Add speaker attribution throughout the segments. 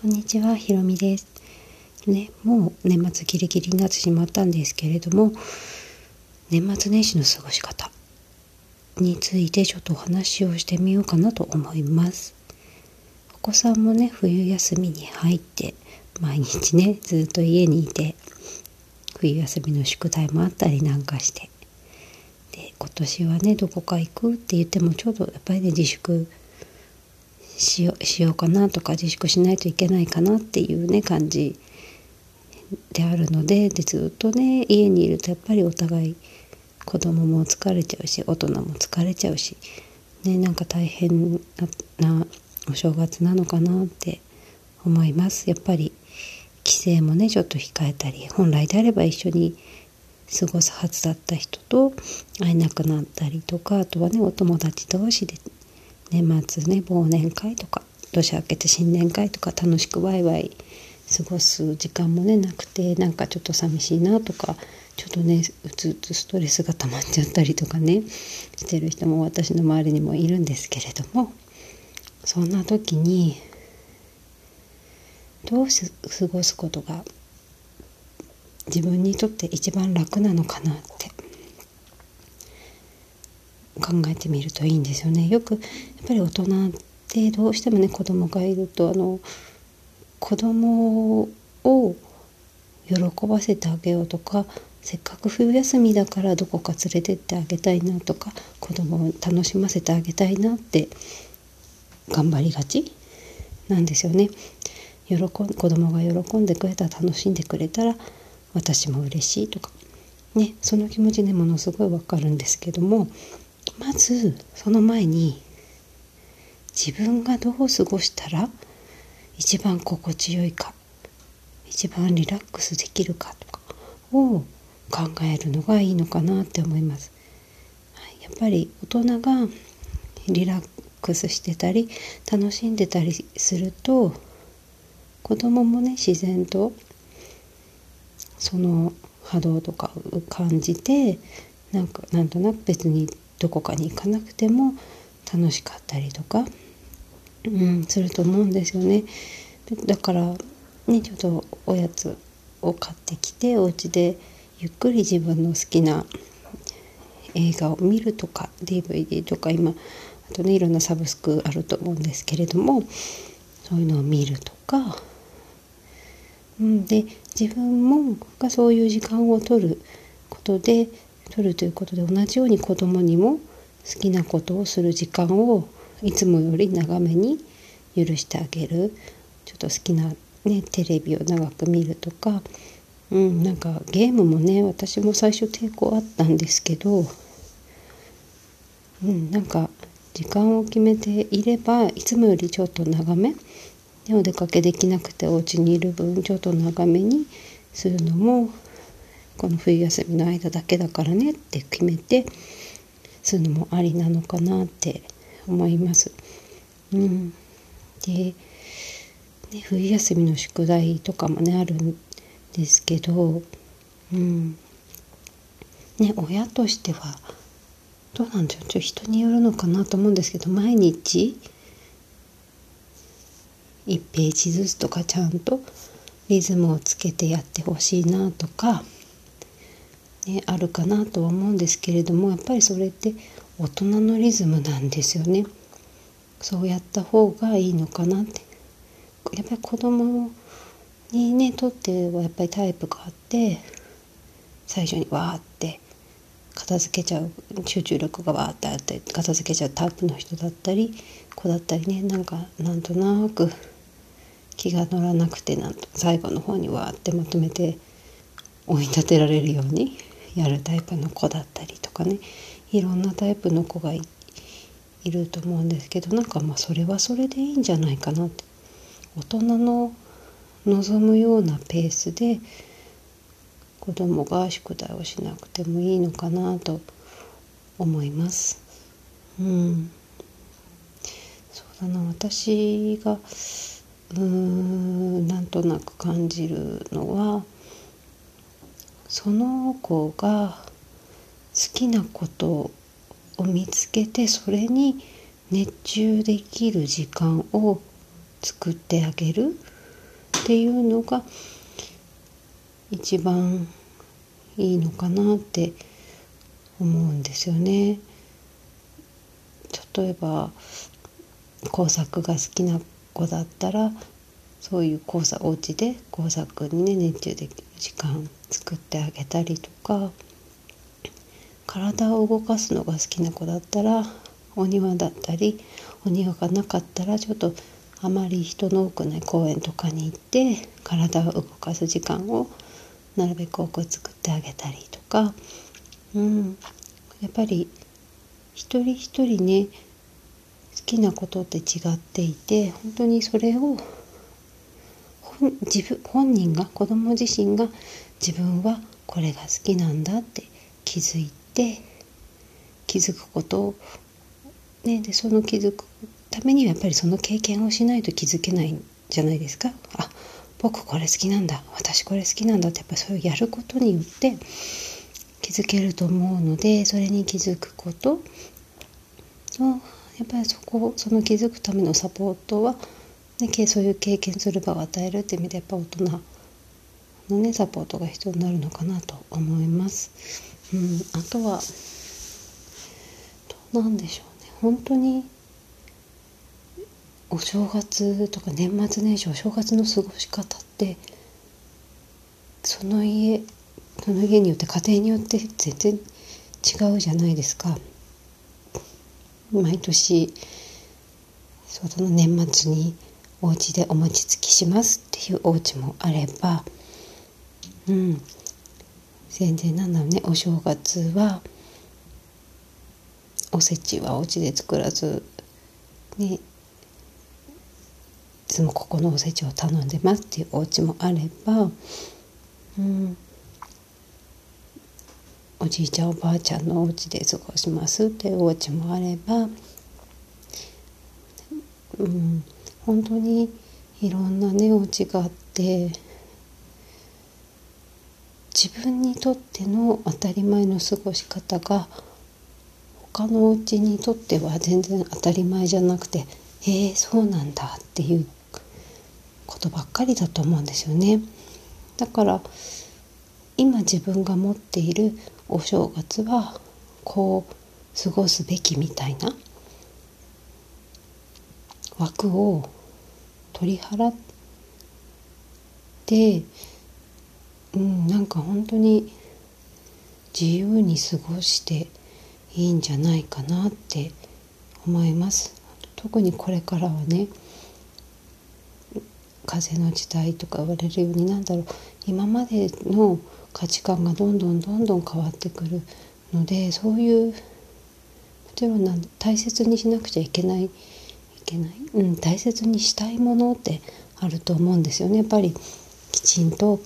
Speaker 1: こんにちは、ひろみです。ね、もう年末ギリギリになってしまったんですけれども、年末年始の過ごし方についてちょっとお話をしてみようかなと思います。お子さんもね、冬休みに入って、毎日ね、ずっと家にいて、冬休みの宿題もあったりなんかして、で、今年はね、どこか行くって言っても、ちょうどやっぱりね、自粛しよしようかなとか自粛しないといけないかなっていうね感じであるのででずっとね家にいるとやっぱりお互い子供も疲れちゃうし大人も疲れちゃうし、ね、なんか大変なお正月なのかなって思います。やっぱり帰省もねちょっと控えたり本来であれば一緒に過ごすはずだった人と会えなくなったりとかあとはねお友達同士で年末ね忘年会とか年明けて新年会とか楽しくワイワイ過ごす時間もねなくてなんかちょっと寂しいなとかちょっとねうつうつストレスが溜まっちゃったりとかねしてる人も私の周りにもいるんですけれどもそんな時にどう過ごすことが自分にとって一番楽なのかな考えてみるといいんですよね。よくやっぱり大人ってどうしてもね子供がいるとあの子供を喜ばせてあげようとかせっかく冬休みだからどこか連れてってあげたいなとか子供を楽しませてあげたいなって頑張りがちなんですよね。喜ん子供が喜んでくれたら楽しんでくれたら私も嬉しいとかねその気持ちねものすごいわかるんですけどもまずその前に自分がどう過ごしたら一番心地よいか一番リラックスできるかとかを考えるのがいいのかなって思います。やっぱり大人がリラックスしてたり楽しんでたりすると子供もね自然とその波動とかを感じてなんかなんとなく別にどこかに行かなくても楽しかったりとか、うん、すると思うんですよね。だからねちょっとおやつを買ってきてお家でゆっくり自分の好きな映画を見るとか DVD とか今あとねいろんなサブスクあると思うんですけれどもそういうのを見るとか、うん、で自分もがそういう時間を取ることで取るということで同じように子供にも好きなことをする時間をいつもより長めに許してあげる。ちょっと好きな、ね、テレビを長く見るとか、うん、なんかゲームもね私も最初抵抗あったんですけど、うん、なんか時間を決めていればいつもよりちょっと長め。お出かけできなくてお家にいる分ちょっと長めにするのもこの冬休みの間だけだからねって決めてするのもありなのかなって思います。うん、で、ね、冬休みの宿題とかもねあるんですけど、うん。ね、親としてはどうなんでしょう。ちょ人によるのかなと思うんですけど毎日1ページずつとかちゃんとリズムをつけてやってほしいなとかね、あるかなとは思うんですけれどもやっぱりそれって大人のリズムなんですよね。そうやった方がいいのかなってやっぱり子供にねとってはやっぱりタイプがあって最初にわーって片付けちゃう集中力がわーってあって片付けちゃうタイプの人だったり子だったりねなんかなんとなく気が乗らなくてなんと最後の方にわーってまとめて追い立てられるようにやるタイプの子だったりとかねいろんなタイプの子がいると思うんですけどなんかまあそれはそれでいいんじゃないかなって大人の望むようなペースで子供が宿題をしなくてもいいのかなと思います。うん、そうだな私がうーんなんとなく感じるのはその子が好きなことを見つけてそれに熱中できる時間を作ってあげるっていうのが一番いいのかなって思うんですよね。例えば工作が好きな子だったらそういう工作お家で工作にね熱中できる時間作ってあげたりとか体を動かすのが好きな子だったらお庭だったりお庭がなかったらちょっとあまり人の多くない公園とかに行って体を動かす時間をなるべく多く作ってあげたりとか、うん、やっぱり一人一人ね好きなことって違っていて本当にそれを自分本人が子供自身が自分はこれが好きなんだって気づいて気づくことを、ね、でその気づくためにはやっぱりその経験をしないと気づけないんじゃないですか。あ僕これ好きなんだ私これ好きなんだってやっぱそういうやることによって気づけると思うのでそれに気づくことをやっぱりそこその気づくためのサポートは、ね、そういう経験する場を与えるって意味でやっぱ大人のねサポートが必要になるのかなと思います。うん、あとはどうなんでしょうね本当にお正月とか年末年始お正月の過ごし方ってその家その家によって家庭によって全然違うじゃないですか。毎年その年末にお家でお餅つきしますっていうお家もあればうん。全然なんだろうねお正月はおせちはお家で作らずねいつもここのおせちを頼んでますっていうお家もあればうん。おじいちゃんおばあちゃんのお家で過ごしますっていうお家もあれば、うん、本当にいろんなねお家があって自分にとっての当たり前の過ごし方が他のお家にとっては全然当たり前じゃなくて「えー、そうなんだ」っていうことばっかりだと思うんですよね。だから今自分が持っているお正月はこう過ごすべきみたいな枠を取り払ってうんなんか本当に自由に過ごしていいんじゃないかなって思います。特にこれからはね風の時代とか言われるようになんだろう。今までの価値観がどんどんどんどん変わってくるのでそういうもちろんな大切にしなくちゃいけないけない、うん、大切にしたいものってあると思うんですよね。やっぱりきちんと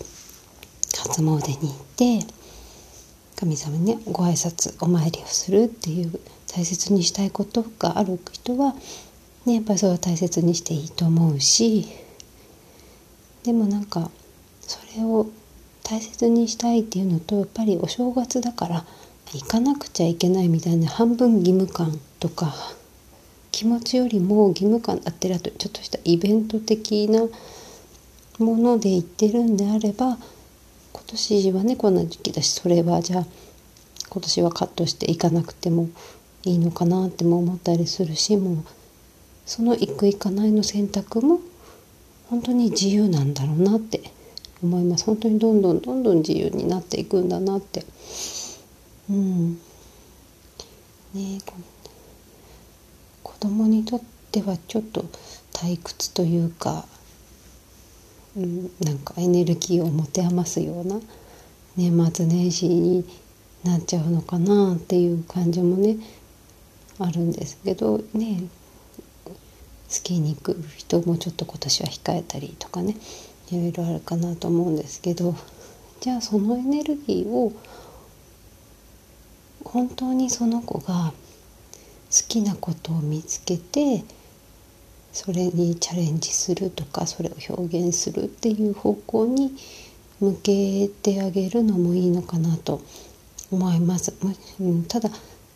Speaker 1: 初詣に行って神様にねご挨拶お参りをするっていう大切にしたいことがある人は、ね、やっぱりそれを大切にしていいと思うしでもなんかそれを大切にしたいっていうのとやっぱりお正月だから行かなくちゃいけないみたいな半分義務感とか気持ちよりも義務感だってるとちょっとしたイベント的なもので行ってるんであれば今年はねこんな時期だしそれはじゃあ今年はカットしていかなくてもいいのかなっても思ったりするしもうその行く行かないの選択も本当に自由なんだろうなって思います。本当にどんどんどんどん自由になっていくんだなって。うん。ね供にとってはちょっと退屈というか、うん、なんかエネルギーを持て余すような年末年始になっちゃうのかなっていう感じもねあるんですけどねスキーに行く人もちょっと今年は控えたりとかねいろいろあるかなと思うんですけどじゃあそのエネルギーを本当にその子がきなことを見つけてそれにチャレンジするとかそれを表現するっていう方向に向けてあげるのもいいのかなと思います。うん、ただ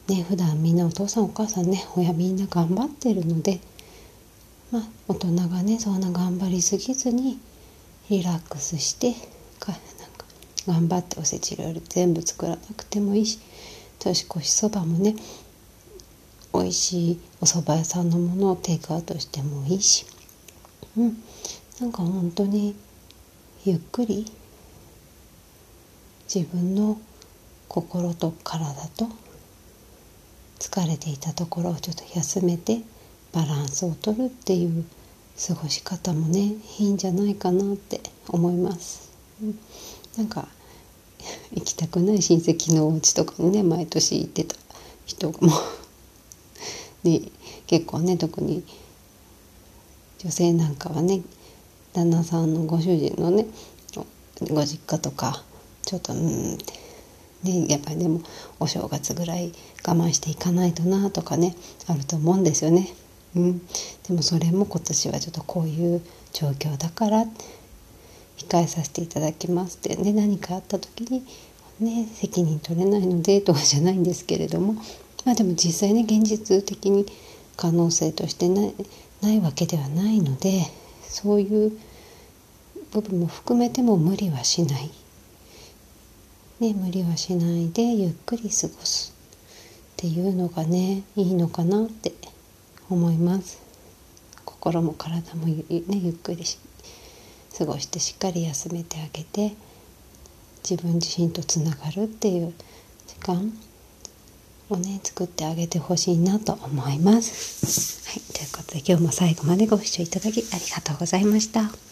Speaker 1: ね普段みんなお父さんお母さんね親みんな頑張ってるのでまあ大人がねそんな頑張りすぎずにリラックスしてかなんか頑張っておせち料理全部作らなくてもいいし年越しそばもね美味しいお蕎麦屋さんのものをテイクアウトしてもいいし、うん、なんか本当にゆっくり。自分の心と体と。疲れていたところをちょっと休めて。バランスをとるっていう過ごし方もねいいんじゃないかなって思います。うん、なんか 行きたくない親戚のお家とかにね毎年行ってた人も。ね、結構ね特に女性なんかはね旦那さんのご主人のねご実家とかちょっとうんってねやっぱりでもお正月ぐらい我慢していかないとなとかねあると思うんですよね。うん、でもそれも今年はちょっとこういう状況だから控えさせていただきますってね何かあった時にね責任取れないのでとかじゃないんですけれどもまあでも実際ね現実的に可能性としてないないわけではないのでそういう部分も含めても無理はしない、ね、無理はしないでゆっくり過ごすっていうのがねいいのかなって思います。心も体も,、ね、ゆっくり過ごしてしっかり休めてあげて自分自身とつながるっていう時間。をね作ってあげてほしいなと思います。はい、ということで今日も最後までご視聴いただきありがとうございました。